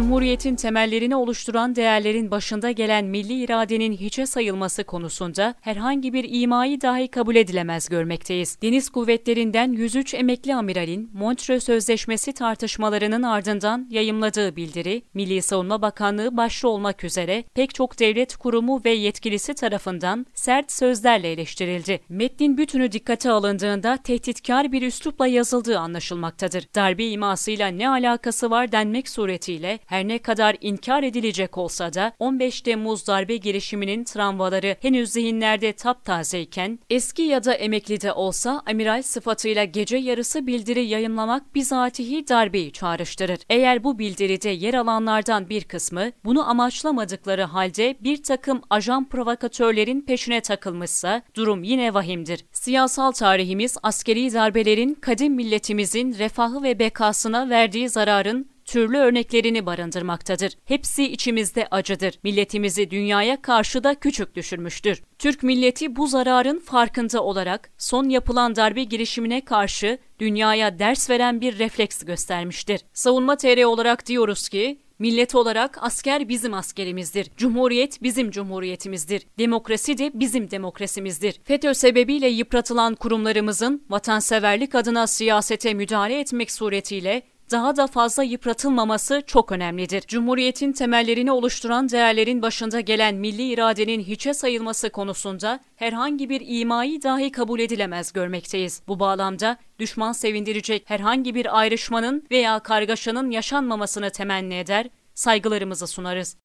Cumhuriyetin temellerini oluşturan değerlerin başında gelen milli iradenin hiçe sayılması konusunda herhangi bir imayı dahi kabul edilemez görmekteyiz. Deniz kuvvetlerinden 103 emekli amiralin Montreux Sözleşmesi tartışmalarının ardından yayımladığı bildiri, Milli Savunma Bakanlığı başta olmak üzere pek çok devlet kurumu ve yetkilisi tarafından sert sözlerle eleştirildi. Metnin bütünü dikkate alındığında tehditkar bir üslupla yazıldığı anlaşılmaktadır. Darbe imasıyla ne alakası var denmek suretiyle her ne kadar inkar edilecek olsa da 15 Temmuz darbe girişiminin travmaları henüz zihinlerde taptazeyken eski ya da emekli de olsa amiral sıfatıyla gece yarısı bildiri yayınlamak bizatihi darbeyi çağrıştırır. Eğer bu bildiride yer alanlardan bir kısmı bunu amaçlamadıkları halde bir takım ajan provokatörlerin peşine takılmışsa durum yine vahimdir. Siyasal tarihimiz askeri darbelerin kadim milletimizin refahı ve bekasına verdiği zararın türlü örneklerini barındırmaktadır. Hepsi içimizde acıdır. Milletimizi dünyaya karşı da küçük düşürmüştür. Türk milleti bu zararın farkında olarak son yapılan darbe girişimine karşı dünyaya ders veren bir refleks göstermiştir. Savunma TR olarak diyoruz ki Millet olarak asker bizim askerimizdir. Cumhuriyet bizim cumhuriyetimizdir. Demokrasi de bizim demokrasimizdir. FETÖ sebebiyle yıpratılan kurumlarımızın vatanseverlik adına siyasete müdahale etmek suretiyle daha da fazla yıpratılmaması çok önemlidir. Cumhuriyetin temellerini oluşturan değerlerin başında gelen milli iradenin hiçe sayılması konusunda herhangi bir imayı dahi kabul edilemez görmekteyiz. Bu bağlamda düşman sevindirecek herhangi bir ayrışmanın veya kargaşanın yaşanmamasını temenni eder, saygılarımızı sunarız.